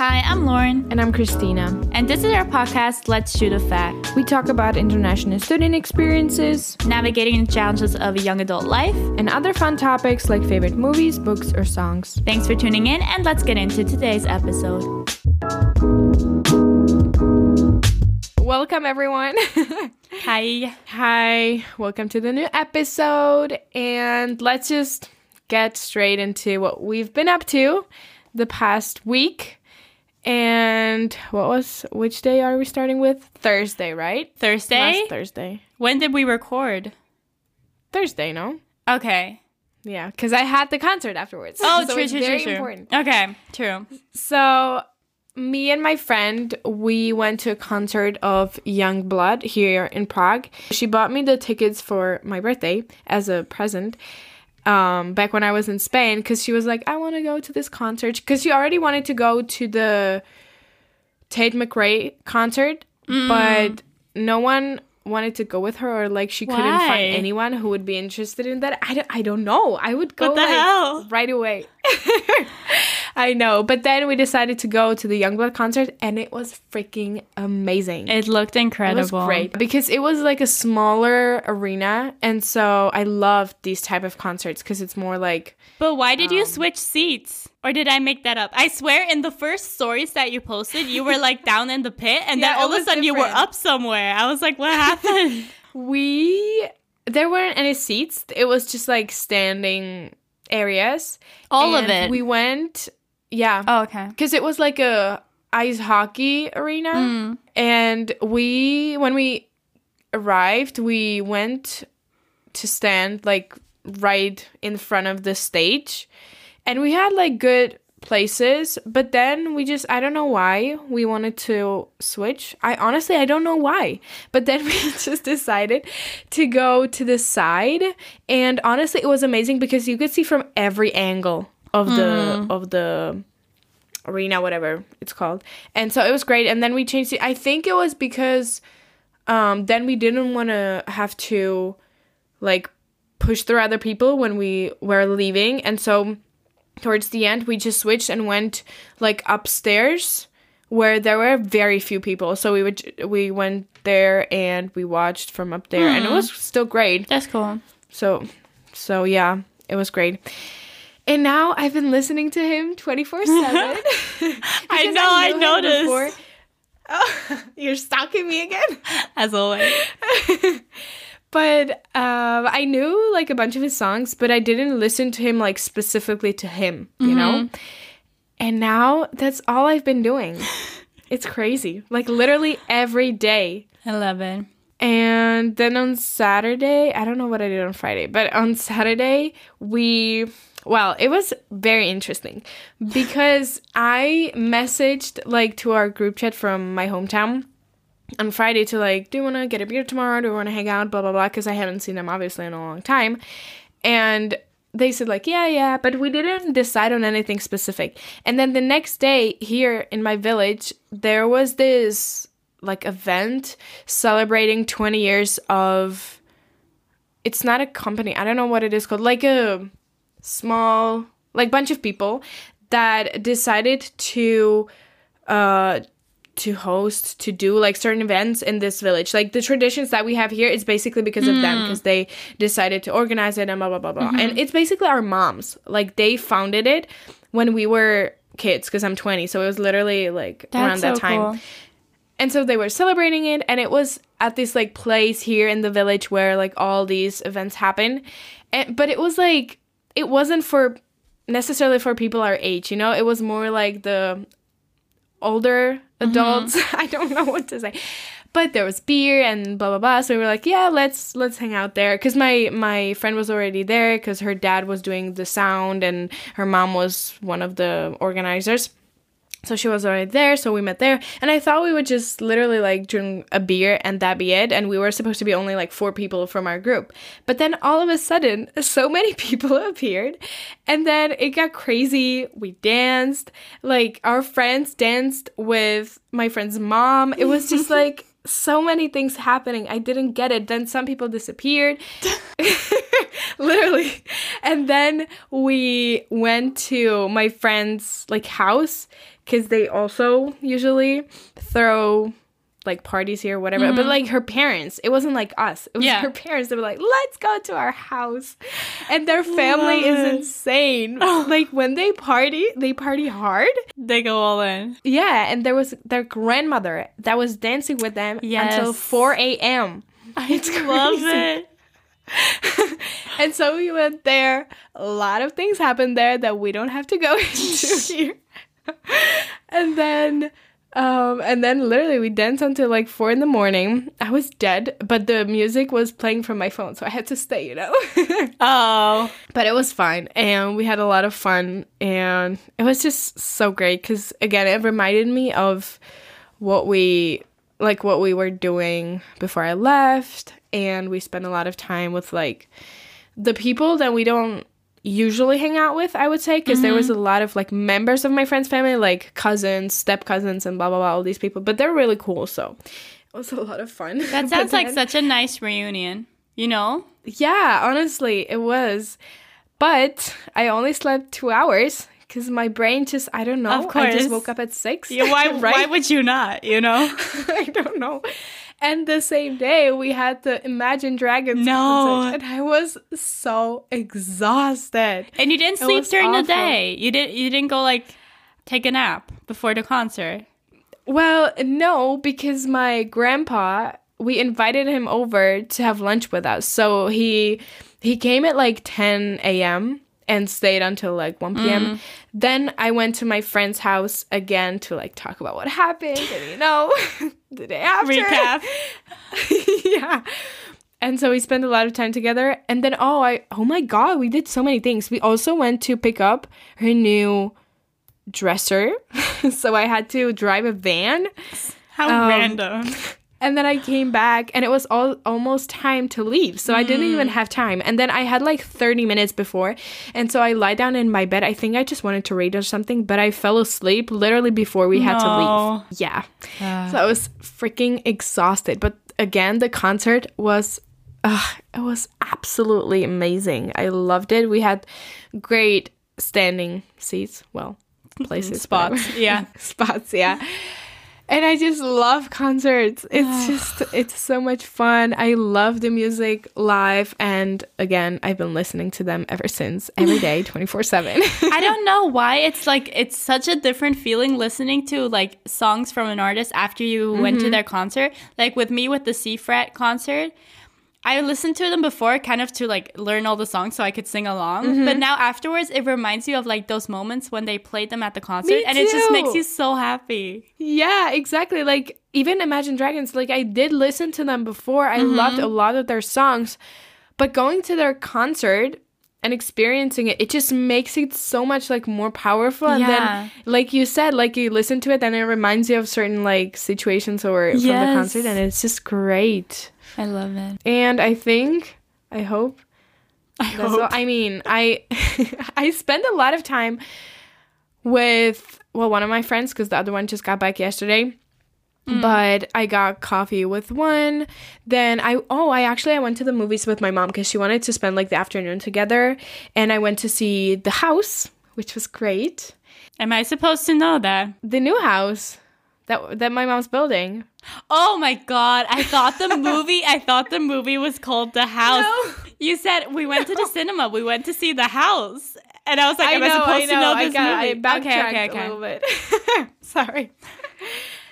Hi, I'm Lauren. And I'm Christina. And this is our podcast, Let's Shoot a Fact. We talk about international student experiences, navigating the challenges of a young adult life, and other fun topics like favorite movies, books, or songs. Thanks for tuning in, and let's get into today's episode. Welcome, everyone. Hi. Hi. Welcome to the new episode. And let's just get straight into what we've been up to the past week. And what was which day are we starting with? Thursday, right? Thursday? Last Thursday. When did we record? Thursday, no? Okay. Yeah, because I had the concert afterwards. Oh, so true, it's true, very true, true. important. Okay, true. So me and my friend, we went to a concert of Yungblud here in Prague. She bought me the tickets for my birthday as a present. Um, back when I was in Spain, because she was like, I want to go to this concert. Because she already wanted to go to the Tate McRae concert, Mm. but no one wanted to go with her, or like she couldn't find anyone who would be interested in that. I don't, I don't know. I would go like, right away. I know. But then we decided to go to the Yungblud concert and it was freaking amazing. It looked It incredible. was great because it was like a smaller arena and so I love these type of concerts because it's more like But why did Um, you switch seats? Or did I make that up? I swear in the first stories that you posted, you were like down in the pit and Yeah, then all of a sudden you were up somewhere. I was like, what happened? we there weren't any seats. It was just like standing areas. All of it. We went yeah. oh, okay. because it was like a ice hockey arena Mm. and we when we arrived we went to stand like right in front of the stage and we had like good places but then we just i don't know why we wanted to switch i honestly i don't know why but then we just decided to go to the side and honestly it was amazing because you could see from every angle of the of the arena whatever it's called. And so it was great. And then we changed it. I think it was because um then we didn't want to have to like push through other people when we were leaving. And so towards the end we just switched and went like upstairs where there were very few people. So we would we went there and we watched from up there. And it was still great. That's cool. so so yeah it was great and now i've been listening to him 24 7 I know, I noticed. oh, you're stalking me again As always. but um, I knew like a bunch of his songs, but I didn't listen to him like specifically to him, you know? And now that's all I've been doing. It's crazy. Like literally every day. I love it. And then on Saturday, I don't know what I did on Friday, but on Saturday, we, well, it was very interesting because I messaged like to our group chat from my hometown on Friday to like, do you want to get a beer tomorrow? Do you want to hang out? Blah, blah, blah. Because I haven't seen them obviously in a long time. And they said, like, yeah, yeah, but we didn't decide on anything specific. And then the next day here in my village, there was this like event celebrating 20 years of it's not a company i don't know what it is called like a small like bunch of people that decided to uh to host to do like certain events in this village. Like the traditions that we have here is basically because of them because they decided to organize it and blah blah blah blah. And it's basically our moms. Like they founded it when we were kids because i'm 20 so it was literally like around that time. and so they were celebrating it and it was at this like place here in the village where like all these events happen. And but it was like it wasn't for necessarily for people our age you know? It was more like the older mm-hmm. adults. I don't know what to say. But there was beer and blah blah blah. So we were like yeah let's let's hang out there. Because my my friend was already there because her dad was doing the sound and her mom was one of the organizers so she was already there, so we met there. And I thought we would just literally like drink a beer and that be it. And we were supposed to be only like four people from our group. But then all of a sudden, so many people appeared. And then it got crazy. We danced. Like our friends danced with my friend's mom. It was just like so many things happening. I didn't get it. Then some people disappeared. literally. And then we went to my friend's like house because they also usually throw like parties here, whatever. But mm-hmm. like her parents, it wasn't like us. It was Yeah. her parents. They were like, "Let's go to our house," and their family Love is it. insane. Oh. like when they party, they party hard. They go all in. Yeah, and there was their grandmother that was dancing with them until 4 a.m. I It's love crazy. it. And so we went there. A lot of things happened there that we don't have to go into here. and then um and then literally we danced until like four in the morning. I was dead, but the music was playing from my phone, so I had to stay, you know. Oh, but it was fine and we had a lot of fun and it was just so great because again it reminded me of what we like what we were doing before i left and we spent a lot of time with like the people that we don't usually hang out with i would say because there was mm-hmm. a lot of like members of my friend's family like cousins step cousins and blah blah blah all these people but they're really cool so it was a lot of fun that But sounds like such a nice reunion. You know? yeah, honestly, it was. But I only slept two hours because my brain just, I don't know. Of course. I just woke up at six. Yeah, why? Why would you not? You know? I don't know. And the same day, we had the Imagine Dragons No. concert, and I was so exhausted. And you didn't It sleep during the day. You didn't. You didn't go like take a nap before the concert. Well, no, because my grandpa, we invited him over to have lunch with us. So he he came at like 10 a.m. and stayed until like 1 p.m. Mm. Then I went to my friend's house again to like talk about what happened and you know, the day after. Recap. yeah. And so we spent a lot of time together. And then oh I oh my god, we did so many things. We also went to pick up her new dresser. so I had to drive a van. How Um, random. And then I came back and it was all almost time to leave. So I didn't even Mm. have time. And then I had like 30 minutes before. And so I lie down in my bed. I think I just wanted to read or something, but I fell asleep literally before we had to leave. Yeah. So I was freaking exhausted. But again, the concert was uh, it was absolutely amazing. I loved it. We had great standing seats. Well, places, Spots, yeah. spots. Yeah. And I just love concerts. It's just, it's so much fun. I love the music live. And again, I've been listening to them ever since, every day, 24 7. I don't know why it's like it's such a different feeling listening to like songs from an artist after you went Mm-hmm. to their concert. Like with me with the Seafret concert, I listened to them before kind of to like learn all the songs so I could sing along. Mm-hmm. But now afterwards it reminds you of like those moments when they played them at the concert and it just makes you so happy. Yeah, exactly. Like even Imagine Dragons, like I did listen to them before. I loved a lot of their songs, but going to their concert and experiencing it, it just makes it so much like more powerful. And Yeah. then, like you said, like you listen to it, then it reminds you of certain like situations or from the concert, and it's just great. I love it. And I think, I hope I hope. I mean, I I spend a lot of time with well, one of my friends because the other one just got back yesterday. Mm. But I got coffee with one. Then I oh I actually I went to the movies with my mom because she wanted to spend like the afternoon together, and I went to see The House, which was great. Am I supposed to know that? The new house that that my mom's building. Oh my god, I thought the movie I thought the movie was called The House. No. You said we went to the cinema. We went to see The House. And I was like, I am know, I supposed I know. to know I this got, I Okay, okay, a little bit. Sorry.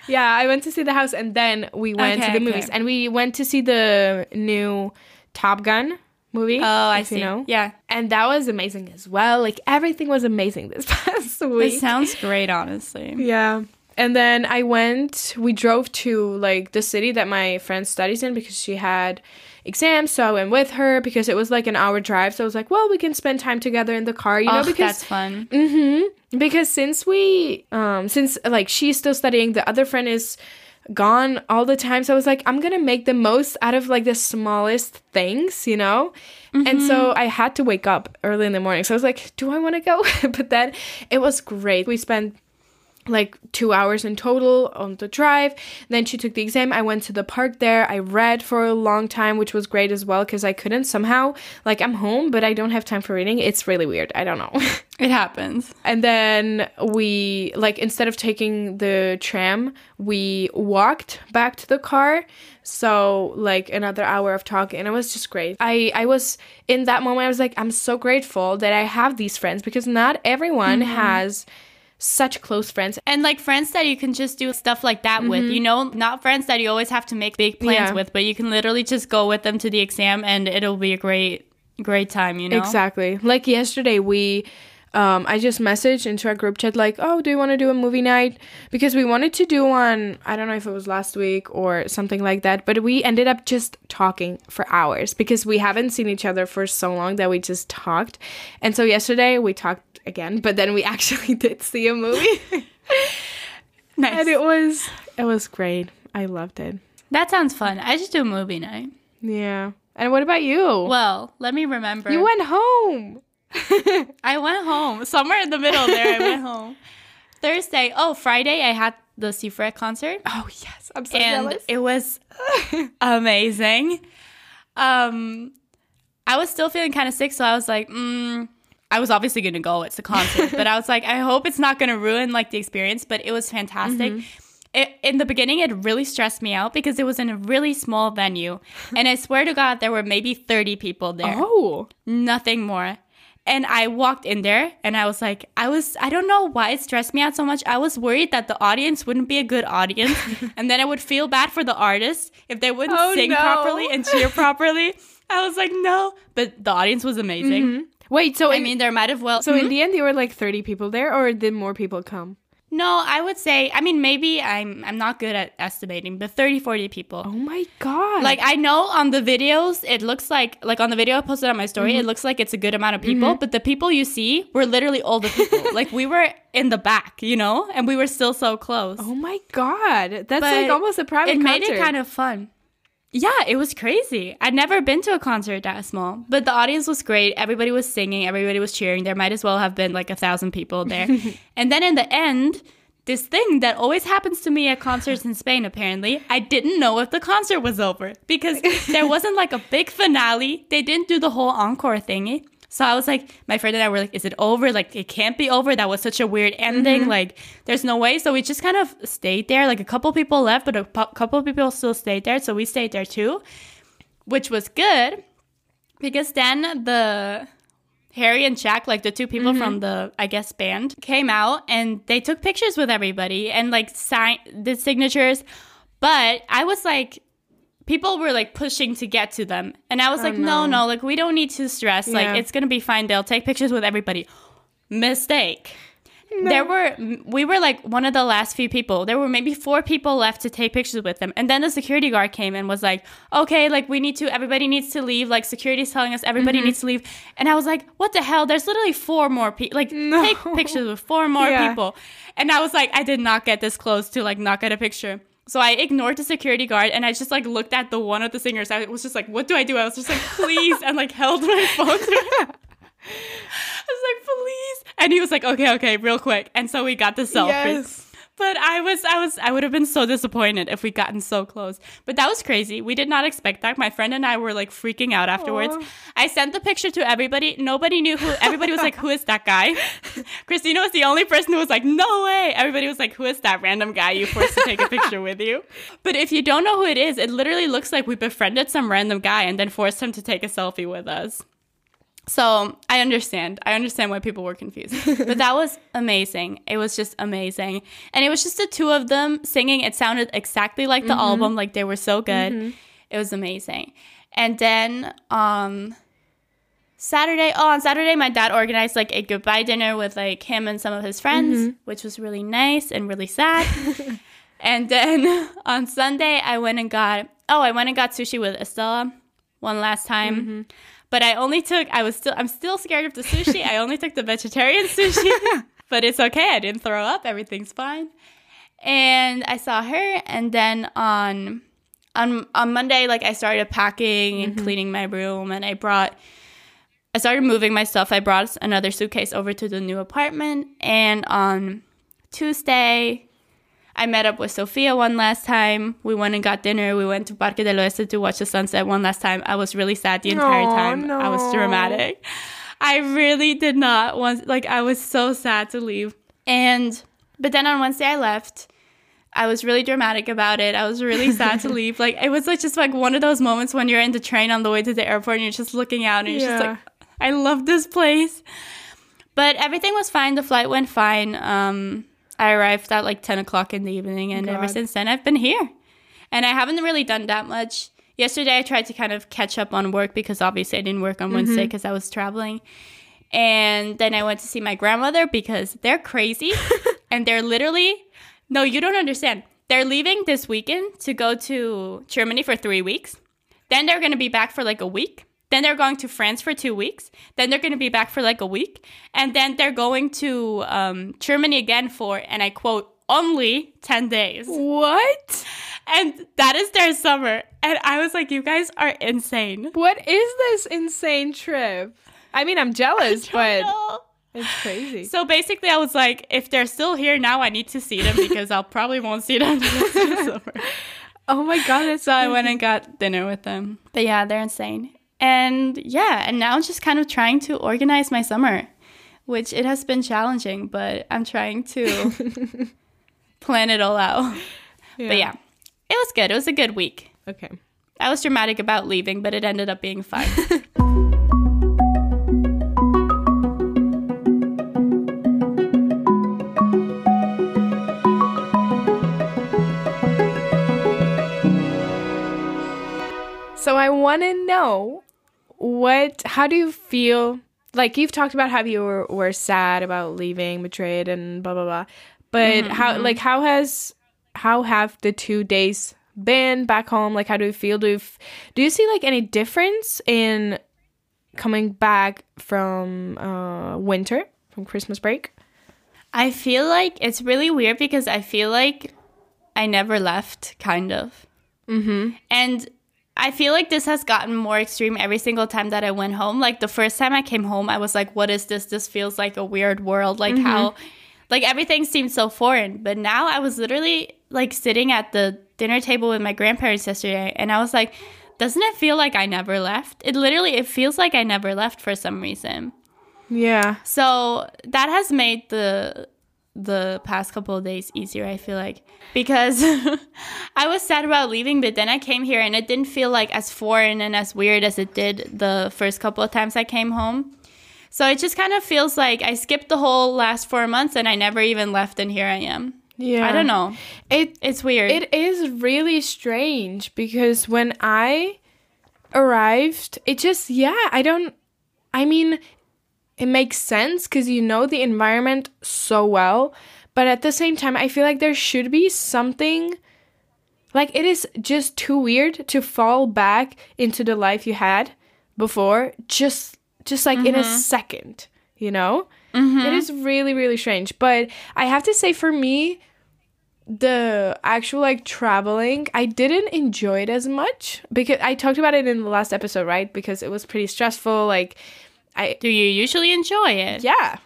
Yeah, I went to see the house, and then we went Okay, to the okay. movies, and we went to see the new Top Gun movie. Oh, I see. You know, Yeah. and that was amazing as well. Like everything was amazing this past week. It sounds great, honestly. Yeah. And then I went, we drove to like the city that my friend studies in because she had exams. So I went with her because it was like an hour drive. So I was like, well, we can spend time together in the car, you know, because that's fun. Mm-hmm. Because since we, um, since like she's still studying, the other friend is gone all the time. So I was like, I'm gonna make the most out of like the smallest things, you know. And so I had to wake up early in the morning. So I was like, do I want to go? but then it was great. We spent like two hours in total on the drive. Then she took the exam. I went to the park there. I read for a long time, which was great as well because I couldn't somehow, like, I'm home, but I don't have time for reading. It's really weird. I don't know. It happens. and then we, like, instead of taking the tram, we walked back to the car. So, like, another hour of talking. And it was just great. I, I was in that moment, I was like, I'm so grateful that I have these friends because not everyone mm-hmm. has such close friends. And like friends that you can just do stuff like that with, mm-hmm. you know, not friends that you always have to make big plans Yeah. with, but you can literally just go with them to the exam and it'll be a great, great time, you know? Exactly. Like yesterday, we, um, I just messaged into our group chat like, "Oh, do you want to do a movie night?" Because we wanted to do one. I don't know if it was last week or something like that, but we ended up just talking for hours because we haven't seen each other for so long that we just talked. And so yesterday we talked again, but then we actually did see a movie, Nice. and it was it was great. I loved it. that sounds fun. I just do a movie night. Yeah. And what about you? Well, let me remember. you went home. I went home. Somewhere in the middle there, I went home. Thursday, oh, Friday, I had the Seafret concert. Oh yes, I'm so and jealous. it was amazing. Um, I was still feeling kind of sick, so I was like, mm, I was obviously gonna go. It's a concert, but I was like, I hope it's not gonna ruin like the experience. But it was fantastic. It, in the beginning, it really stressed me out because it was in a really small venue, and I swear to God, there were maybe thirty people there Oh. nothing more. And I walked in there and I was like, I was, I don't know why it stressed me out so much. I was worried that the audience wouldn't be a good audience. and then I would feel bad for the artists if they wouldn't Oh, sing no. properly and cheer properly. I was like, no. But the audience was amazing. Mm-hmm. Wait, so I in- mean, there might have well. So in mm-hmm. the end, there were like 30 people there, or did more people come? No, I would say, I mean, maybe I'm, I'm not good at estimating, but 30, 40 people. Oh my god! Like I know on the videos, it looks like like on the video I posted on my story, Mm-hmm. it looks like it's a good amount of people. But the people you see were literally all the people. like we were in the back, you know, and we were still so close. oh my god, that's But like almost a private. it made it kind of fun. Yeah, it was crazy. I'd never been to a concert that small, but the audience was great. Everybody was singing, everybody was cheering. There might as well have been like a thousand people there. and then in the end, this thing that always happens to me at concerts in Spain, apparently, I didn't know if the concert was over because there wasn't like a big finale. They didn't do the whole encore thingy. So I was like, my friend and I were like, is it over? Like, it can't be over. That was such a weird ending. Mm-hmm. Like, there's no way. So we just kind of stayed there. Like, a couple people left, but a couple people still stayed there. So we stayed there too, which was good because then the Harry and Jack, like the two people from mm-hmm. the, I guess, band, came out and they took pictures with everybody and like signed the signatures. But I was like, people were like pushing to get to them. And I was oh, like, no. no, like we don't need to stress. Yeah. Like it's going to be fine. They'll take pictures with everybody. Mistake. There were, we were like one of the last few people. There were maybe four people left to take pictures with them. And then the security guard came and was like, okay, like we need to, everybody needs to leave. Like security's telling us everybody mm-hmm. needs to leave. And I was like, what the hell? There's literally four more people. Like take pictures with four more Yeah. people. And I was like, I did not get this close to like not get a picture. So I ignored the security guard and I just like looked at the one of the singers. I was just like, what do I do? I was just like, please, and like held my phone. I was like, please. And he was like, okay, okay, real quick. And so we got the selfie. Yes. But I was, I was, I would have been so disappointed if we gotten so close. But that was crazy. We did not expect that. My friend and I were like freaking out afterwards. Aw. I sent the picture to everybody. Nobody knew who. Everybody was like, "Who is that guy?" Christina was the only person who was like, "No way!" Everybody was like, "Who is that random guy you forced to take a picture with you?" But if you don't know who it is, it literally looks like we befriended some random guy and then forced him to take a selfie with us. So I understand. I understand why people were confused. but that was amazing. It was just amazing. And it was just the two of them singing. It sounded exactly like the mm-hmm. album. Like they were so good. Mm-hmm. It was amazing. And then um Saturday, oh, on Saturday, my dad organized like a goodbye dinner with like him and some of his friends, mm-hmm. which was really nice and really sad. and then on Sunday, I went and got, oh, I went and got sushi with Estella one last time. But I only took, I was still, I'm still scared of the sushi. I only took the vegetarian sushi, but it's okay. I didn't throw up. Everything's fine. And I saw her. And then on, on, on Monday, like I started packing and mm-hmm. cleaning my room and I brought, I started moving my stuff. I brought another suitcase over to the new apartment. And on Tuesday, I met up with Sophia one last time. We went and got dinner. We went to Parque del Oeste to watch the sunset one last time. I was really sad the entire time. I was dramatic. I really did not want like I was so sad to leave. And but then on Wednesday I left. I was really dramatic about it. I was really sad to leave. Like it was like just like one of those moments when you're in the train on the way to the airport and you're just looking out and you're just like I love this place. But everything was fine. The flight went fine. Um, I arrived at like 10 o'clock in the evening, and ever since then, I've been here. And I haven't really done that much. Yesterday, I tried to kind of catch up on work because obviously I didn't work on Wednesday mm-hmm. because I was traveling. And then I went to see my grandmother because they're crazy and they're literally, no, you don't understand. They're leaving this weekend to go to Germany for three weeks. Then they're going to be back for like a week. Then they're going to France for two weeks. Then they're going to be back for like a week. And then they're going to um, Germany again for, and I quote, only 10 days. What? And that is their summer. And I was like, you guys are insane. What is this insane trip? I mean, I'm jealous, but No. it's crazy. So basically, I was like, if they're still here now, I need to see them because I'll probably won't see them the rest of the summer. oh my god, So I went and got dinner with them. But yeah, they're insane. And yeah, and now I'm just kind of trying to organize my summer, which it has been challenging, but I'm trying to plan it all out. But yeah, it was good. It was a good week. Okay. I was dramatic about leaving, but it ended up being fine. So I want to know what how do you feel like you've talked about how you were, were sad about leaving Madrid and blah blah blah. But how like how has how have the 2 days been back home? Like how do you feel? Do you f- do you see like any difference in coming back from uh winter, from Christmas break? I feel like it's really weird because I feel like I never left, kind of. Mm-hmm. And I feel like this has gotten more extreme every single time that I went home. Like the first time I came home, I was like, what is this? This feels like a weird world. Like mm-hmm. how, like everything seemed so foreign. But now I was literally like sitting at the dinner table with my grandparents yesterday and I was like, doesn't it feel like I never left? It literally, it feels like I never left for some reason. Yeah. So that has made the the past couple of days easier, I feel like. Because I was sad about leaving, but then I came here and it didn't feel like as foreign and as weird as it did the first couple of times I came home. So it just kind of feels like I skipped the whole last four months and I never even left and here I am. Yeah. I don't know. It It's weird. It is really strange because when I arrived, it just, yeah, I don't, I mean, it makes sense because you know the environment so well. But at the same time, I feel like there should be something, like, it is just too weird to fall back into the life you had before, just, just like in a mm-hmm. second, you know? It mm-hmm. is really, really strange. But I have to say, for me, the actual like traveling i didn't enjoy it as much because i talked about it in the last episode right because it was pretty stressful like i Do you usually enjoy it? yeah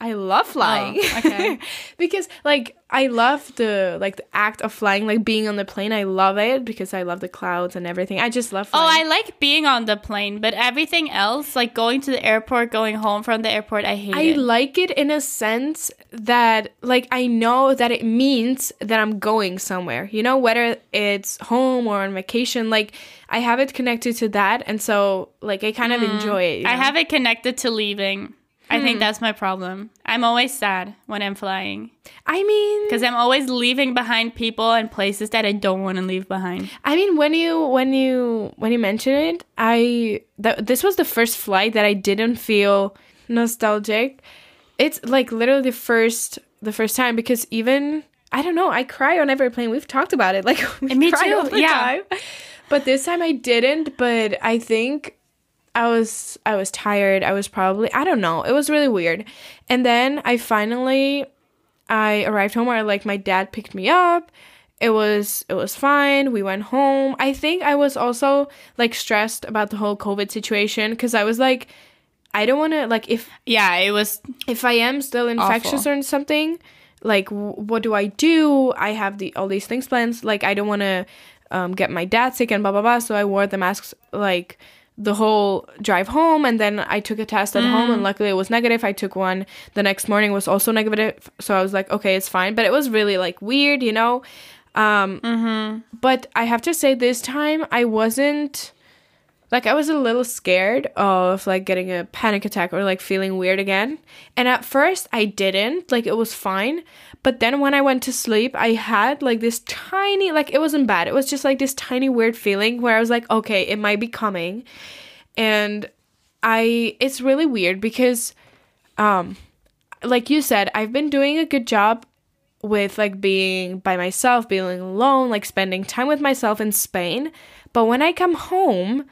i love oh, flying Oh, okay. because like i love the like the act of flying like being on the plane i love it because i love the clouds and everything i just love flying. Oh, I like being on the plane, but everything else, like going to the airport, going home from the airport, I hate it. I it. like it in a sense that like I know that it means that I'm going somewhere. You know, whether it's home or on vacation, like I have it connected to that and so like I kind of mm. enjoy it. you I know? have it connected to leaving. I think hmm. that's my problem. I'm always sad when I'm flying I mean because I'm always leaving behind people and places that I don't want to leave behind. I mean when you when you when you mention it, I that this was the first flight that I didn't feel nostalgic. It's like literally the first the first time because even I don't know, I cry on every plane. We've talked about it. Like we Me cry too, all the yeah. time. But this time I didn't, but I think I was I was tired. I was probably I don't know. It was really weird. And then I finally I arrived home or like my dad picked me up. It was it was fine. We went home. I think I was also like stressed about the whole COVID situation cuz I was like I don't want to like if Yeah, it was. if I am still infectious or something, like w- what do I do? I have the all these things planned. Like I don't want to um, get my dad sick and blah blah blah. So I wore the masks like the whole drive home and then I took a test at home and luckily it was negative. I took one the next morning was also negative. So I was like, okay, it's fine. But it was really like weird, you know? Um but I have to say this time I wasn't like I was a little scared of like getting a panic attack or like feeling weird again. And at first I didn't, like it was fine. But then when I went to sleep, I had like this tiny like it wasn't bad. It was just like this tiny weird feeling where I was like, okay, it might be coming. And I it's really weird because um like you said, I've been doing a good job with like being by myself, being alone, like spending time with myself in Spain. But when I come home,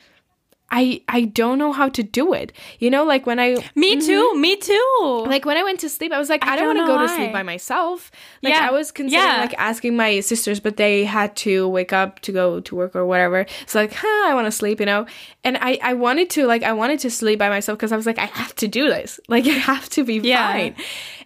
I I don't know how to do it. You know, like when I Me mm-hmm. too. Me too. like when I went to sleep, I was like, I, I don't want to go know to sleep by myself. Like Yeah. I was considering Yeah. like asking my sisters, but they had to wake up to go to work or whatever. So like, huh, I want to sleep, you know. And I I wanted to like I wanted to sleep by myself because I was like, I have to do this. Like I have to be Yeah. fine.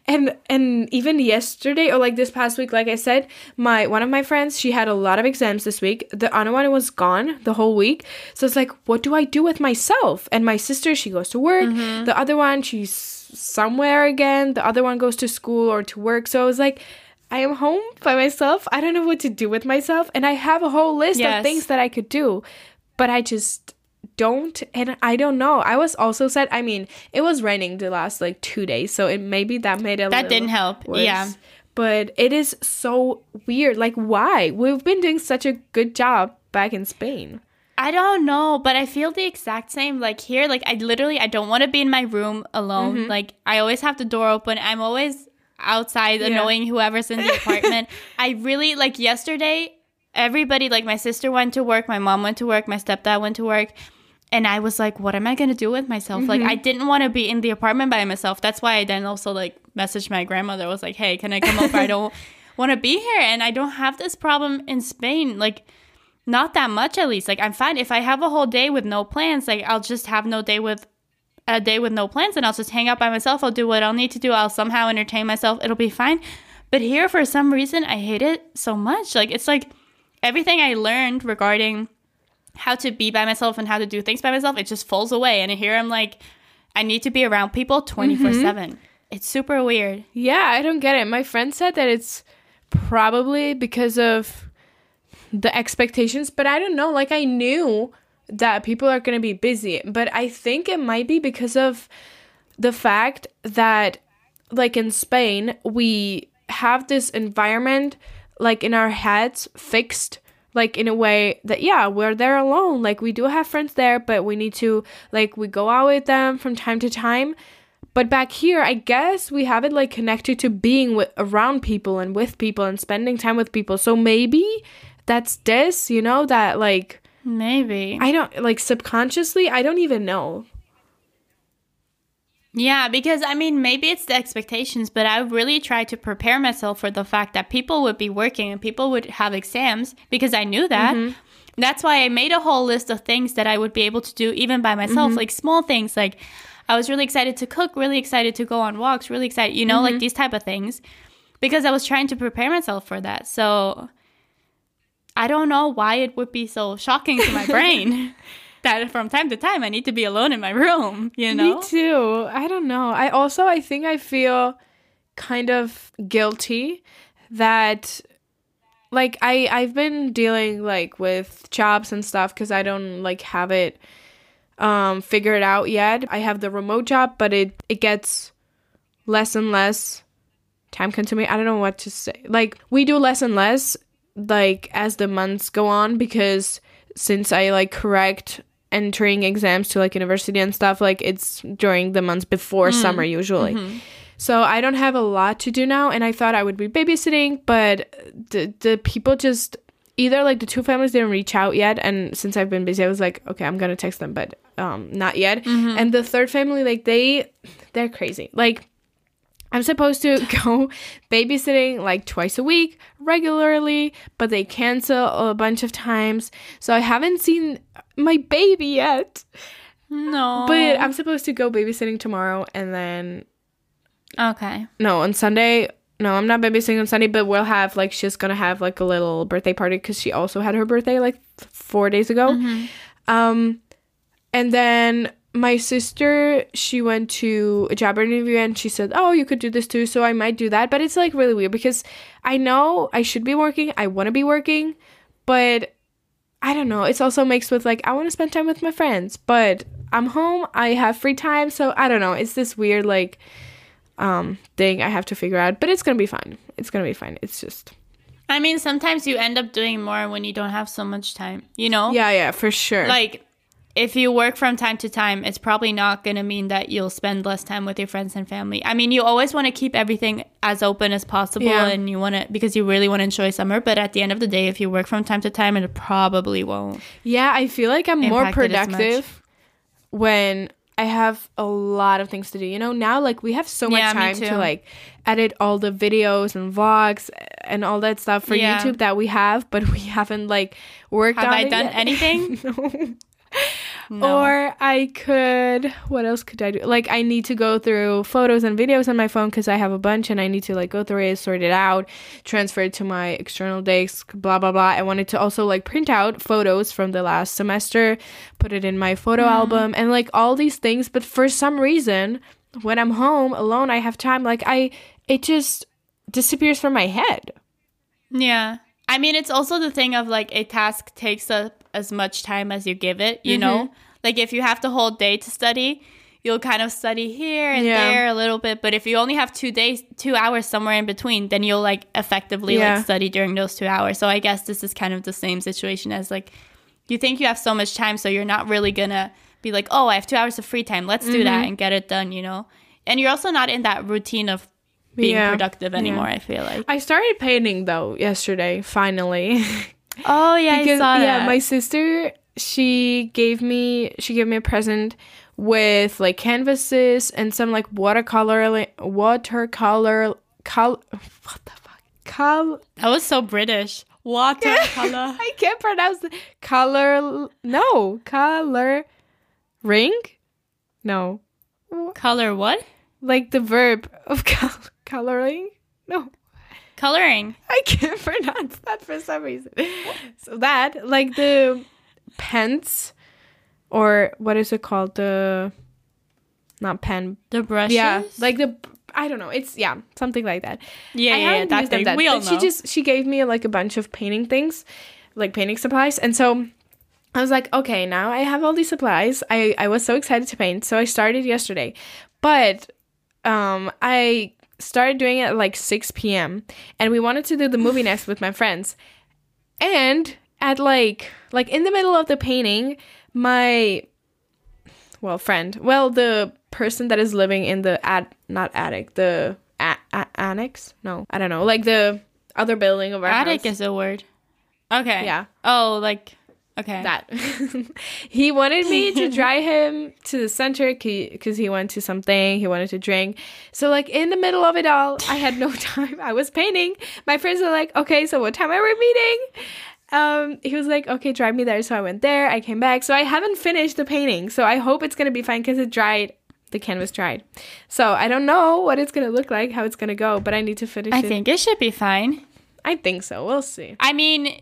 And and even yesterday or like this past week, like I said, my one of my friends, she had a lot of exams this week. The other one was gone the whole week. So it's like, what do I do with myself? And my sister, she goes to work. Mm-hmm. The other one, she's somewhere again. The other one goes to school or to work. So I was like, I am home by myself. I don't know what to do with myself. And I have a whole list Yes. of things that I could do. But I just don't and I don't know. I was also sad. I mean, it was raining the last like 2 days, so it maybe that made it That didn't help. worse. Yeah. But it is so weird. Like why? We've been doing such a good job back in Spain. I don't know, but I feel the exact same. Like here, like I literally I don't want to be in my room alone. Mm-hmm. Like I always have the door open. I'm always outside Yeah. annoying whoever's in the apartment. I really like yesterday. Everybody, like my sister went to work, my mom went to work, my stepdad went to work, and I was like, "What am I gonna do with myself?" Like Mm-hmm. I didn't want to be in the apartment by myself. That's why I then also like messaged my grandmother. I was like, "Hey, can I come over? I don't want to be here, and I don't have this problem in Spain." Like not that much at least. Like i'm fine. If i have a whole day with no plans like i'll just have no day with a day with no plans and i'll just hang out by myself. I'll do what i'll need to do. I'll somehow entertain myself. It'll be fine. But here for some reason i hate it so much. Like it's like everything i learned regarding how to be by myself and how to do things by myself it just falls away. And here i'm like i need to be around people mm-hmm. 24 7 it's super weird. Yeah, I don't get it. My friend said that it's probably because of the expectations, but I don't know. Like I knew that people are going to be busy, but I think it might be because of the fact that like in Spain, we have this environment like in our heads fixed like in a way that yeah we're there alone like we do have friends there but we need to like we go out with them from time to time but back here i guess we have it like connected to being with around people and with people and spending time with people so maybe that's this you know that like maybe i don't like subconsciously i don't even know Yeah, because I mean, maybe it's the expectations, but I really tried to prepare myself for the fact that people would be working and people would have exams because I knew that. Mm-hmm. That's why I made a whole list of things that I would be able to do even by myself, mm-hmm. like small things. Like I was really excited to cook, really excited to go on walks, really excited, you know, like mm-hmm. these type of things because I was trying to prepare myself for that. So I don't know why it would be so shocking to my brain. That from time to time I need to be alone in my room, you know? Me too. I don't know. I also I think I feel kind of guilty that like I I've been dealing like with jobs and stuff cuz I don't like have it um figured out yet. I have the remote job, but it it gets less and less time consuming. I don't know what to say. Like we do less and less like as the months go on because since I like correct entering exams to like university and stuff like it's during the months before mm. summer usually. Mm-hmm. So I don't have a lot to do now and I thought I would be babysitting but the the people just either like the two families didn't reach out yet and since I've been busy I was like okay I'm to text them but um not yet. Mm-hmm. And the third family like they they're crazy. Like I'm supposed to go babysitting like twice a week regularly, but they cancel a bunch of times. So I haven't seen my baby yet. No. But I'm supposed to go babysitting tomorrow and then okay. no, on Sunday no, I'm not babysitting on Sunday, but we'll have like she's gonna have like a little birthday party because she also had her birthday like four days ago. Um, and then my sister she went to a job interview and she said, "Oh, you could do this too," so I might do that. But it's like really weird because I know I should be working, I want to be working, but I don't know. It's also mixed with like I want to spend time with my friends, but I'm home, I have free time, so I don't know. It's this weird like um thing I have to figure out, but it's going to be fine. It's going to be fine. It's just I mean, sometimes you end up doing more when you don't have so much time, you know? Yeah, yeah, for sure. Like, if you work from time to time, it's probably not going to mean that you'll spend less time with your friends and family. I mean, you always want to keep everything as open as possible Yeah. and you want to, because you really want to enjoy summer. But at the end of the day, if you work from time to time, it probably won't. Yeah, I feel like I'm more impacted as much. productive when I have a lot of things to do. You know, now like we have so much Yeah, time to like edit all the videos and vlogs and all that stuff for Yeah. YouTube that we have, but we haven't like worked Have on I it done yet. anything? no. No. Or I could, what else could I do? Like, I need to go through photos and videos on my phone because I have a bunch and I need to like go through it, sort it out, transfer it to my external disk, blah, blah, blah. I wanted to also like print out photos from the last semester, put it in my photo mm-hmm. album, and like all these things. But for some reason, when I'm home alone, I have time. Like, I, it just disappears from my head. Yeah. I mean, it's also the thing of like a task takes up as much time as you give it, you Mm-hmm. know? Like if you have the whole day to study, you'll kind of study here and Yeah. there a little bit, but if you only have 2 days, 2 hours somewhere in between, then you'll like effectively Yeah. like study during those 2 hours. So I guess this is kind of the same situation as like you think you have so much time so you're not really going to be like, "Oh, I have 2 hours of free time. Let's do Mm-hmm. that and get it done," you know? And you're also not in that routine of being Yeah. productive anymore, I feel like. I started painting though yesterday, finally. Oh, yeah, because I saw yeah, that. my sister she gave me she gave me a present with like canvases and some like watercolor watercolor col what the fuck col That was so British. Watercolor. I can't pronounce the color no color ring no Color what? like the verb of col- coloring no Coloring. I can't pronounce that for some reason. So that, like the pens, or what is it called? The not pen. The brushes. Yeah, like the I don't know. It's yeah, something like that. yeah, I yeah, yeah that thing. that, we all know. she just she gave me like a bunch of painting things, like painting supplies, and so. I was like, okay, now I have all these supplies. I, I was so excited to paint, so I started yesterday. But um, I started doing it at like 6 p.m. and we wanted to do the movie next with my friends. And at like like in the middle of the painting, my well friend, well the person that is living in the ad not attic, the a- a- annex? No, I don't know, like the other building of our Attic house. is a word. Okay. Yeah. Oh, like okay. that he wanted me to drive him to the center because he went to something he wanted to drink. So like in the middle of it all i had no time. I was painting. My friends were like okay so what time are we meeting? Um he was like okay drive me there. So i went there. I came back. So i haven't finished the painting. So i hope it's gonna be fine because it dried. The canvas dried. So i don't know what it's gonna look like how it's gonna go but i need to finish I it. think it should be fine. i think so. We'll see. I mean,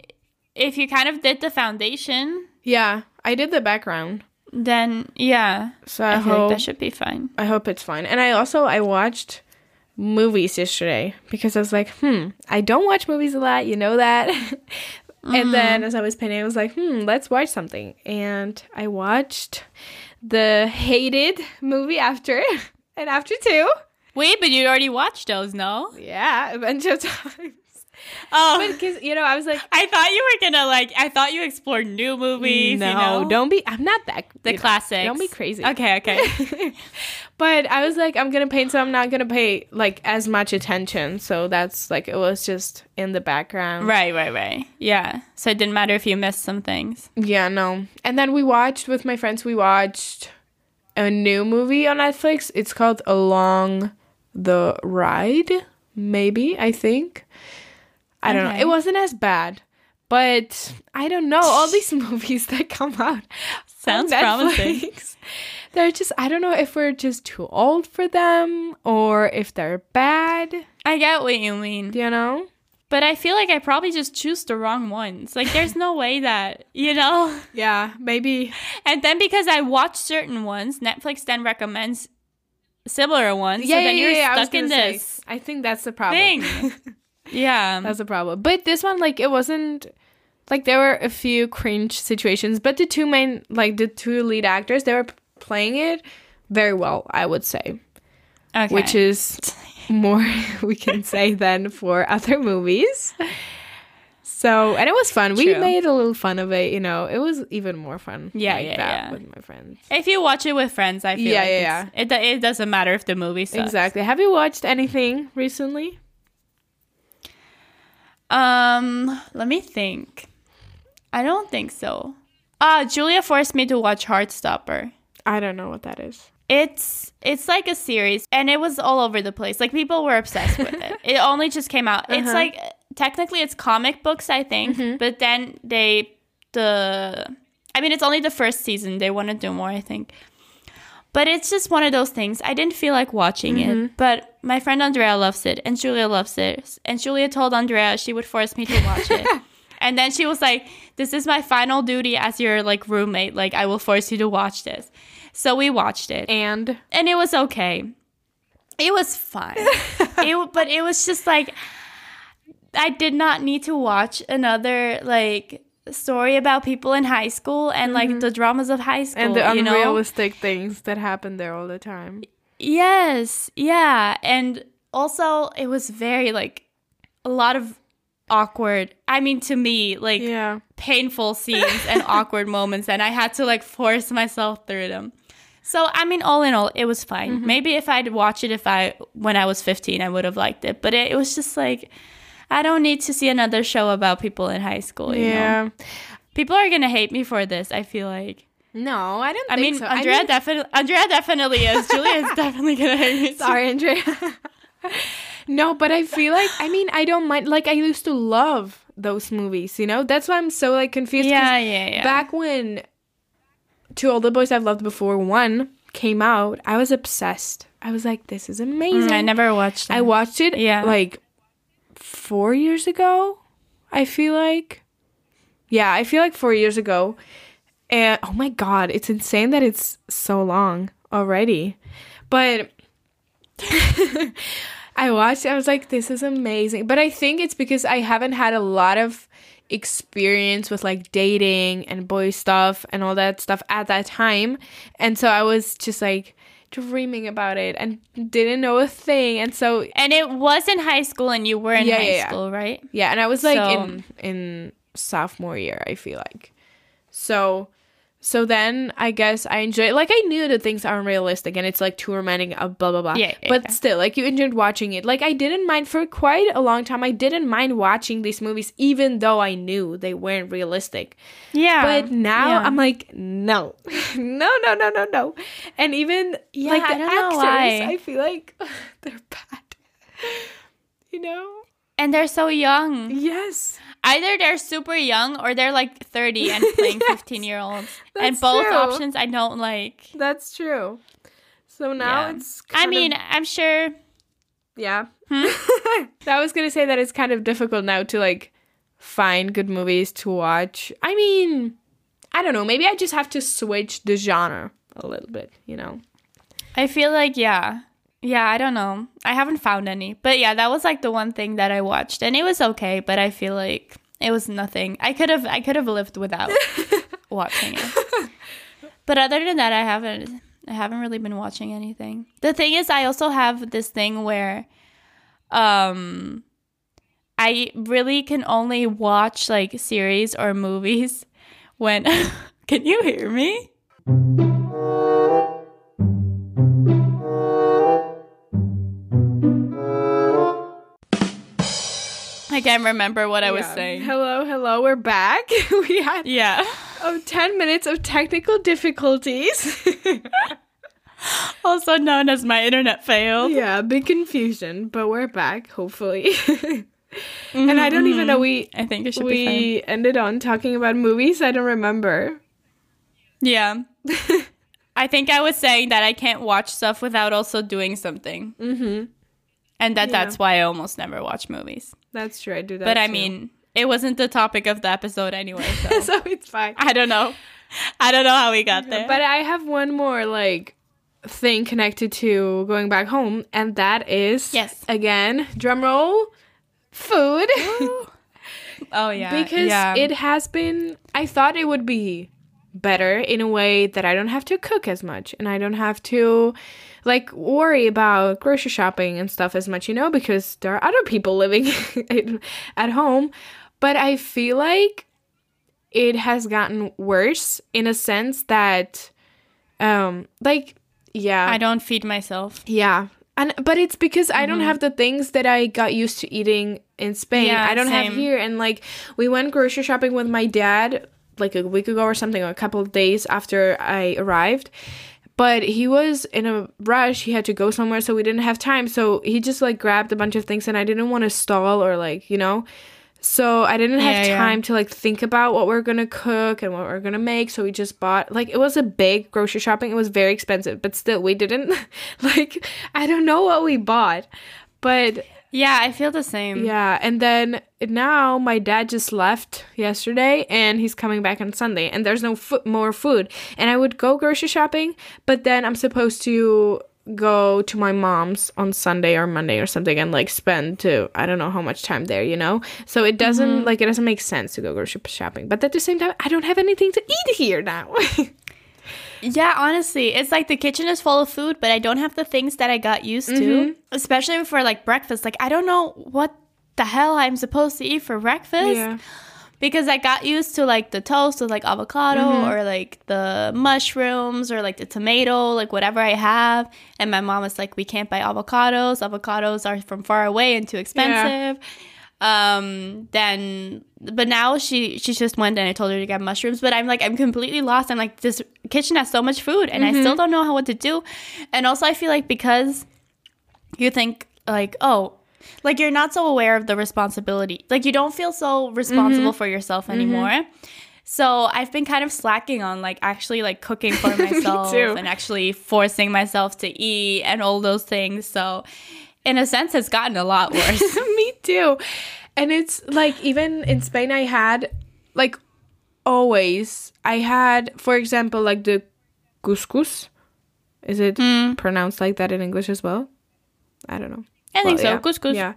if you kind of did the foundation, yeah i did the background then yeah, so i, I, feel like hope that should be fine. I hope it's fine. And I also I watched movies yesterday because I was like, hmm, I don't watch movies a lot, you know that. And then as I was painting, I was like, hmm, let's watch something. And I watched the hated movie after and after two. Wait, but you already watched those, no? Yeah, a bunch of times. Oh, Because you know, I was like, I thought you were gonna like. I thought you explored new movies. no, you know? don't be. I'm not that. the classic. Don't be crazy. Okay, okay. but I was like, I'm gonna paint, so I'm not gonna pay like as much attention. So that's like it was just in the background. right, right, right. Yeah. So it didn't matter if you missed some things. Yeah, no. And then we watched with my friends. We watched a new movie on Netflix. It's called Along the Ride. Maybe I think. I don't know. It wasn't as bad, but I don't know. All these movies that come out Sounds promising. They're just I don't know if we're just too old for them or if they're bad, I get what you mean. you know? But I feel like I probably just choose the wrong ones. Like there's no way that, you know? Yeah, maybe And then because I watch certain ones, Netflix then recommends similar ones. yeah, so then yeah, you're yeah, stuck in say, this I think that's the problem. yeah. That's a problem. But this one, like, it wasn't like there were a few cringe situations, but the two main, like, the two lead actors, they were playing it very well, I would say, okay. which is more we can say than for other movies. So, and it was fun. We made a little fun of it, you know. It was even more fun. Yeah, like yeah, that yeah. with my friends. if you watch it with friends, I feel Yeah, like yeah, it's- It, it doesn't matter if the movie sucks. Exactly. Have you watched anything recently? Um, let me think. I don't think so. Ah, Julia forced me to watch Heartstopper. I don't know what that is. It's it's like a series and it was all over the place. Like people were obsessed with it. It only just came out. It's Uh-huh. like technically it's comic books, I think, Mm-hmm. but then they the I mean it's only the first season. They want to do more, I think. But it's just one of those things. I didn't feel like watching Mm-hmm. it, but my friend Andrea loves it and Julia loves it. And Julia told Andrea she would force me to watch it. and then she was like, "This is my final duty as your like roommate. Like I will force you to watch this." So we watched it And and it was okay. It was fine. it, but it was just like I did not need to watch another like story about people in high school and like the dramas of high school. and the you know? unrealistic things that happen there all the time. Yes, yeah, and also it was very like a lot of awkward. I mean, to me, like Yeah. painful scenes and awkward moments and I had to like force myself through them. So I mean all in all it was fine. Mm-hmm. Maybe if I'd watched it if I when I was 15 I would have liked it, but it, it was just like I don't need to see another show about people in high school, you know. Yeah. People are going to hate me for this, I feel like. No, I don't I think mean, so. Andrea I mean, definitely Andrea definitely is. Julia is definitely going to hate me. sorry, Andrea. no, but I feel like I mean I don't mind. Like I used to love those movies. You know, that's why I'm so like confused. Yeah, yeah, yeah. Back when To All the Boys I've Loved Before one came out, I was obsessed. I was like, this is amazing. Mm, I never watched it. I watched it Yeah. like four years ago. I feel like, yeah, I feel like four years ago. And oh my god, it's insane that it's so long already. But I watched. it, I was like, this is amazing. But I think it's because I haven't had a lot of experience with like dating and boy stuff and all that stuff at that time, and so I was just like dreaming about it and didn't know a thing. And so and it was in high school and you were in Yeah, high yeah, school, right? Yeah, and I was like So- in in sophomore year, I feel like. So so then I guess I enjoyed like I knew that things aren't realistic and it's like too romantic, uh, blah blah blah. Yeah, yeah, but yeah. still, like you enjoyed watching it. Like I didn't mind for quite a long time. I didn't mind watching these movies, even though I knew they weren't realistic. Yeah. But now yeah. I'm like, no, no, no, no, no, no. And even Yeah, like the I actors. I feel like they're bad. You know? and they're so young. Yes. Either they're super young or they're like 30 and playing Yes. 15 year olds. And both true. options I don't like. That's true. So now Yeah. it's. I mean, of- I'm sure. yeah. Hmm? I was gonna say that it's kind of difficult now to like find good movies to watch. I mean, I don't know. Maybe I just have to switch the genre a little bit. You know. I feel like, yeah. Yeah, I don't know. I haven't found any. But yeah, that was like the one thing that I watched. And it was okay, but I feel like it was nothing. I could have I could have lived without watching it. But other than that, I haven't I haven't really been watching anything. The thing is I also have this thing where um I really can only watch like series or movies when Can you hear me? Can't remember what I was Yeah. saying. Hello, hello. We're back. we had Yeah. oh, 10 minutes of technical difficulties. Also known as my internet failed. yeah, big confusion, but we're back, hopefully. and I don't even know we I think it should we ended on talking about movies. I don't remember. Yeah. I think I was saying that I can't watch stuff without also doing something. Mm-hmm. And that Yeah. that's why I almost never watch movies. That's true. I do that. but I too. mean, it wasn't the topic of the episode anyway. So so it's fine. I don't know. I don't know how we got there. But I have one more like thing connected to going back home, and that is Yes. again drum roll, food. oh yeah, because yeah. it has been i thought it would be better in a way that i don't have to cook as much and i don't have to like worry about grocery shopping and stuff as much you know because there are other people living at home but i feel like it has gotten worse in a sense that um like yeah I don't feed myself. yeah. And but it's because I don't have the things that I got used to eating in Spain. Mm-hmm. Yeah, I don't have here and like we went grocery shopping with my dad like a week ago or something, or a couple of days after I arrived. But he was in a rush. He had to go somewhere, so we didn't have time. So he just like grabbed a bunch of things, and I didn't want to stall or like you know. So I didn't have Yeah, yeah. time to like think about what we're gonna cook and what we're gonna make. So we just bought like it was a big grocery shopping. It was very expensive, but still we didn't like I don't know what we bought. But Yeah, I feel the same. yeah, and then now my dad just left yesterday and he's coming back on Sunday and there's no fo- more food. And I would go grocery shopping, but then I'm supposed to go to my mom's on Sunday or Monday or something and like spend to I don't know how much time there, you know? So it doesn't mm-hmm. like it doesn't make sense to go grocery shopping. But at the same time, I don't have anything to eat here now. Yeah, honestly, it's like the kitchen is full of food, but I don't have the things that I got used to, Mm-hmm. especially for like breakfast. Like I don't know what the hell I'm supposed to eat for breakfast yeah. because I got used to like the toast with like avocado Mm-hmm. or like the mushrooms or like the tomato, like whatever I have. And my mom was like, "We can't buy avocados. Avocados are from far away and too expensive." um then but now she she just went and i told her to get mushrooms but i'm like i'm completely lost. I'm like this kitchen has so much food and i mm-hmm. still don't know how what to do. And also i feel like because you think like oh like you're not so aware of the responsibility like you don't feel so responsible mm-hmm. for yourself mm-hmm. anymore. So i've been kind of slacking on like actually like cooking for myself and actually forcing myself to eat and all those things. So in a sense it's gotten a lot worse. Me too. And it's like even in Spain I had like always I had for example like the couscous. Is it Mm. pronounced like that in English as well? I don't know. i think so yeah. couscous Yeah.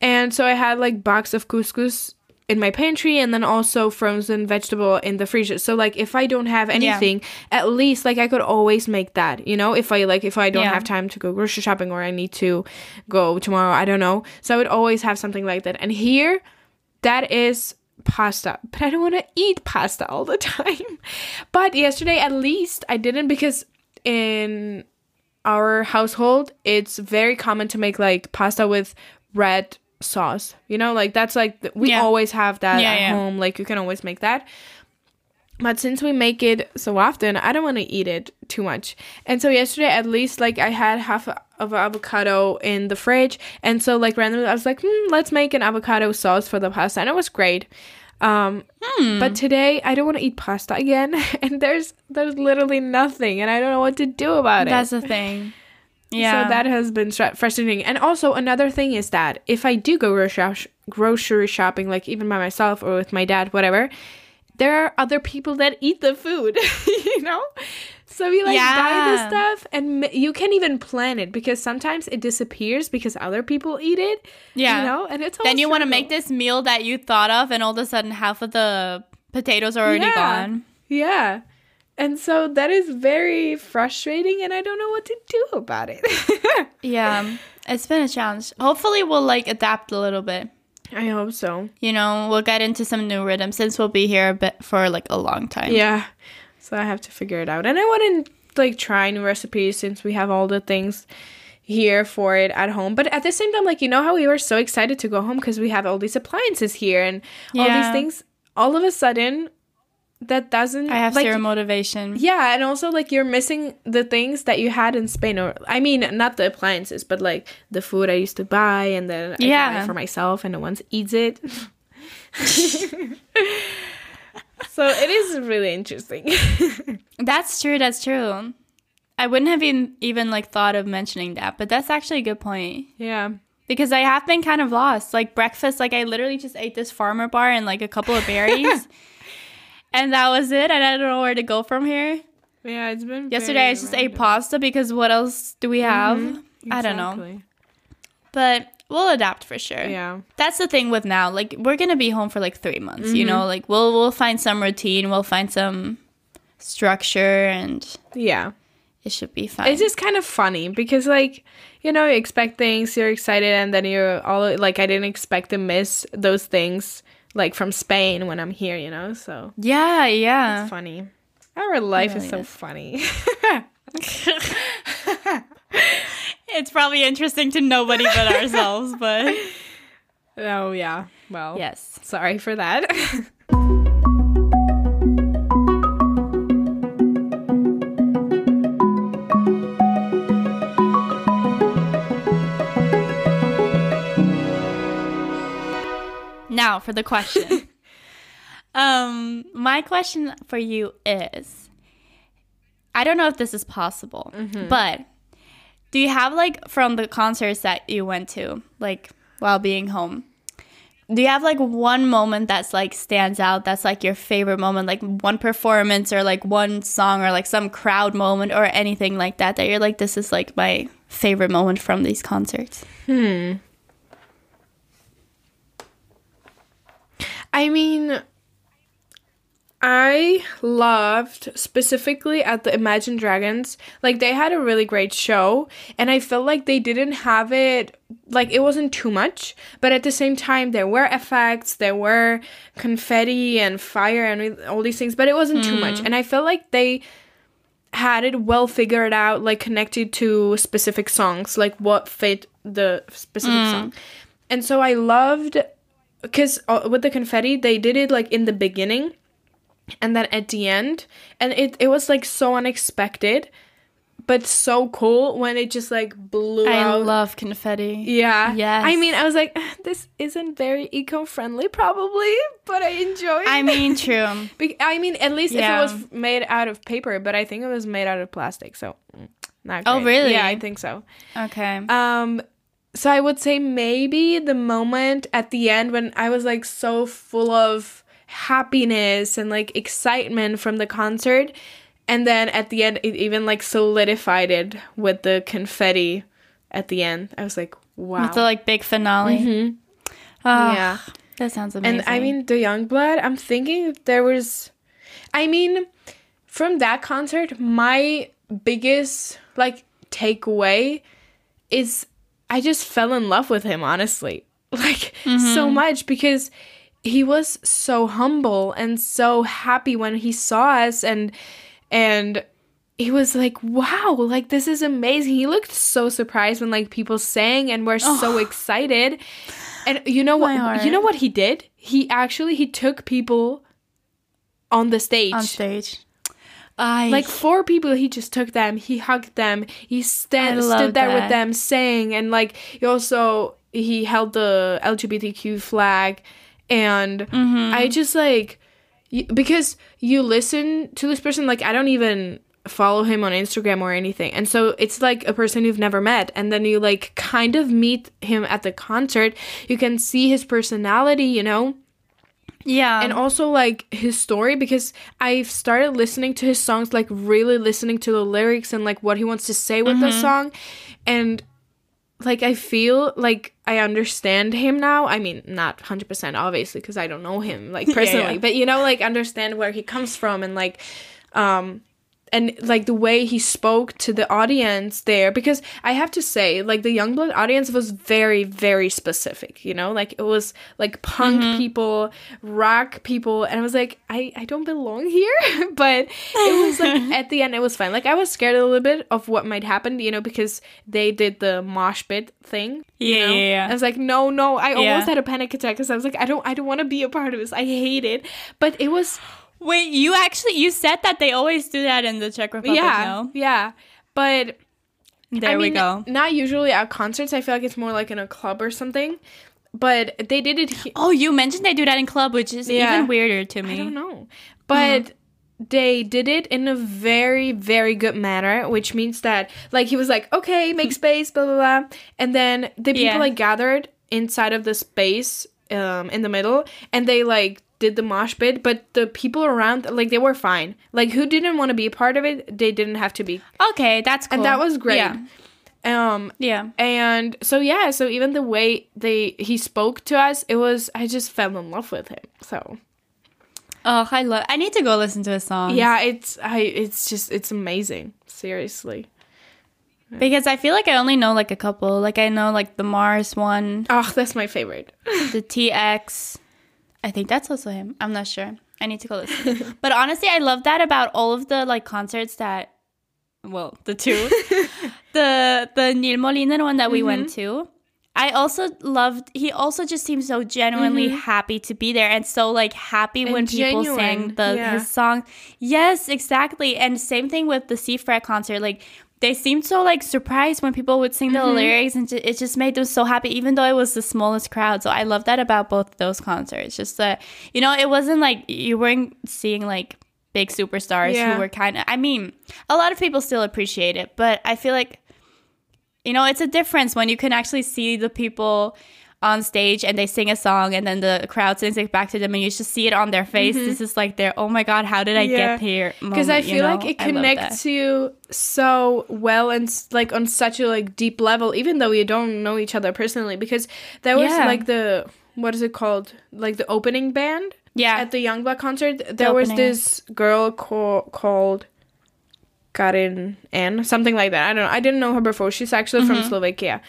And so I had like box of couscous in my pantry and then also frozen vegetable in the freezer. So like if I don't have anything, at least like I could always make that, you know? If I like if I don't Yeah. have time to go grocery shopping or I need to go tomorrow, I don't know. So I would always have something like that. And here that is pasta. But I don't want to eat pasta all the time. But yesterday at least I didn't because in our household, it's very common to make like pasta with red sauce. You know, like that's like we Yeah. always have that Yeah, at yeah. home. Like you can always make that. But since we make it so often, I don't want to eat it too much. And so yesterday, at least, like I had half of an avocado in the fridge, and so like randomly, I was like, hmm, let's make an avocado sauce for the pasta, and it was great. Um, Hmm. but today I don't want to eat pasta again, and there's there's literally nothing, and I don't know what to do about it. that's the thing yeah So that has been frustrating. And also another thing is that if I do go grocery shopping, like even by myself or with my dad, whatever, there are other people that eat the food, you know. So we like buy the stuff, and you can't even plan it because sometimes it disappears because other people eat it. Yeah. you know, and it's then you want to to make this meal that you thought of and all of a sudden half of the potatoes are already Yeah. gone Yeah. And so that is very frustrating, and I don't know what to do about it. yeah it's been a challenge hopefully we'll like adapt a little bit I hope so. you know we'll get into some new rhythm since we'll be here a bit for like a long time Yeah. So I have to figure it out. And I want to like try new recipes since we have all the things here for it at home. But at the same time, like, you know how we were so excited to go home because we have all these appliances here and all these things. All of a sudden, that doesn't. i have like, zero motivation Yeah, and also like you're missing the things that you had in Spain, or I mean, not the appliances, but like the food I used to buy, and then I buy Yeah. it for myself, and no one eats it. so it is really interesting. that's true that's true I wouldn't have even even like thought of mentioning that, but that's actually a good point Yeah. because I have been kind of lost. Like breakfast, like I literally just ate this farmer bar and like a couple of berries, and that was it. And I don't know where to go from here. Yeah, it's been Yesterday I just ate pasta because what else do we have? I don't know, but we'll adapt for sure. Yeah. That's the thing with now. Like we're gonna be home for like three months. You Mm-hmm. know, like we'll we'll find some routine. We'll find some structure, and Yeah. it should be fine. It's just kind of funny because like, you know, you expect things, you're excited and then you're all like I didn't expect to miss those things like from Spain when I'm here, you know? So yeah, yeah. it's funny. Our life is so is. funny. It's probably interesting to nobody but ourselves, but oh yeah. Well, yes. sorry for that. Now for the question. um, my question for you is I don't know if this is possible, but do you have like from the concerts that you went to, like while being home? Do you have like one moment that's like stands out that's like your favorite moment, like one performance or like one song or like some crowd moment or anything like that that you're like this is like my favorite moment from these concerts? I mean, I loved specifically at the Imagine Dragons. Like they had a really great show, and I felt like they didn't have it. Like it wasn't too much, but at the same time there were effects, there were confetti and fire and all these things, but it wasn't too much. Mm. And I felt like they had it well figured out, like connected to specific songs, like what fit the specific mm. song. And so I loved because uh, with the confetti they did it like in the beginning and then at the end and it, it was like so unexpected but so cool when it just like blew I out I love confetti. yeah Yes. i mean i was like "Ah, this isn't very eco-friendly probably but i enjoy it I mean, true. Be- i mean at least Yeah. if it was made out of paper but i think it was made out of plastic so mm, not Oh, really? yeah i think so Okay. um, so I would say maybe the moment at the end when I was like so full of happiness and like excitement from the concert, and then at the end it even like solidified it with the confetti at the end. I was like, wow. With the like big finale. Mhm. Ah, yeah. That sounds amazing. And I mean, the Yungblud, I'm thinking there was. I mean, from that concert, my biggest, like, takeaway is I just fell in love with him, honestly. Like, so mm-hmm. much because he was so humble and so happy when he saw us and, and, he was like, wow, like this is amazing. He looked so surprised when like people sang and were so excited. And you know what? You know what he did? He actually he took people on the stage. on stage. I Like four people, he just took them. He hugged them. He sta- stood there that. with them, saying, and like he also he held the LGBTQ flag, and Mm-hmm. I just like because you listen to this person. Like I don't even follow him on Instagram or anything, and so it's like a person you've never met, and then you like kind of meet him at the concert. You can see his personality, you know yeah. and also like his story because I've started listening to his songs, like really listening to the lyrics and like what he wants to say with the song, and like I feel like I understand him now. I mean, not hundred percent obviously because I don't know him like personally, yeah. but you know, like understand where he comes from and like, um. And like the way he spoke to the audience there, because I have to say, like the Yungblud audience was very, very specific. You know, like it was like punk mm-hmm. people, rock people, and I was like, I I don't belong here. but it was like at the end, it was fine. Like I was scared a little bit of what might happen, you know, because they did the mosh pit thing. you Yeah, know? yeah, yeah. I was like, no, no. I Yeah. almost had a panic attack because I was like, I don't, I don't want to be a part of this. I hate it. But it was, Wait, you actually you said that they always do that in the Czech Republic, yeah, no? yeah. But There I we mean, go. Not usually at concerts. I feel like it's more like in a club or something. But they did it. He- Oh, you mentioned they do that in club, which is Yeah. even weirder to me. I don't know. But they did it in a very very good manner which means that like he was like okay make space blah blah blah and then the people Yeah. like gathered inside of the space um in the middle and they like did the mosh pit but the people around like they were fine like who didn't want to be a part of it they didn't have to be Okay, that's cool. and that was great Yeah. um yeah. and so yeah so even the way they he spoke to us it was i just fell in love with him so Oh, I love. I need to go listen to his song. yeah it's i it's just it's amazing seriously because I feel like I only know like a couple. Like I know like the Mars one, oh that's my favorite the TX. I think that's also him. I'm not sure. I need to go listen. but honestly, I love that about all of the like concerts that. Well, the two, the the Nil Moliner one that we went mm-hmm. to. I also loved. He also just seemed so genuinely mm-hmm. happy to be there, and so like happy when people sang the yeah. his song. Yes, exactly. And same thing with the Seafret concert. Like they seemed so like surprised when people would sing the mm-hmm. lyrics, and ju- it just made them so happy, even though it was the smallest crowd. So I love that about both those concerts. Just that you know, it wasn't like you weren't seeing like big superstars Yeah. who were kind of. I mean, a lot of people still appreciate it, but I feel like you know, it's a difference when you can actually see the people on stage and they sing a song and then the crowd sings it back to them and you just see it on their face. This is like their oh my god, how did I Mm-hmm. Yeah. get here? because i moment, you feel like it connects that. you so well and like on such a like deep level even though you don't know each other personally because there was Yeah. like the what is it called like the opening band Yeah. at the Yungblud concert there was this girl co- called Karin N something like that I don't know I didn't know her before she's actually from Mm-hmm. Slovakia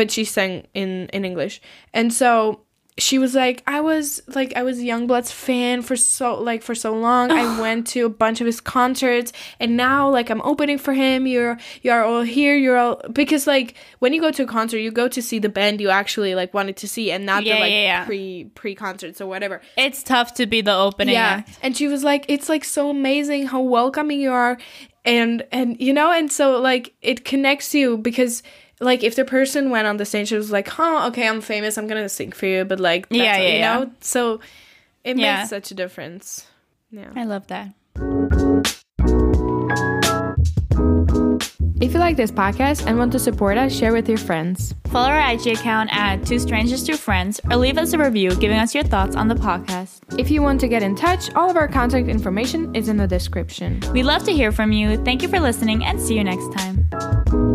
but she sang in in English. And so she was like I was like I was Yungblud's fan for so like for so long. I went to a bunch of his concerts and now like I'm opening for him. You're you're all here. You're all because like when you go to a concert you go to see the band you actually like wanted to see and not Yeah, the like yeah, yeah. pre pre concerts or whatever. It's tough to be the opening yeah. act. and she was like it's like so amazing how welcoming you are. And and you know and so like it connects you because like if the person went on the stage it was like huh okay i'm famous i'm gonna sing for you but like that's, Yeah, yeah, you yeah. know so it Yeah. makes such a difference yeah I love that. if you like this podcast and want to support us share with your friends Follow our IG account at Two Strangers Two Friends or leave us a review giving us your thoughts on the podcast. if you want to get in touch all of our contact information is in the description We'd love to hear from you. Thank you for listening and see you next time.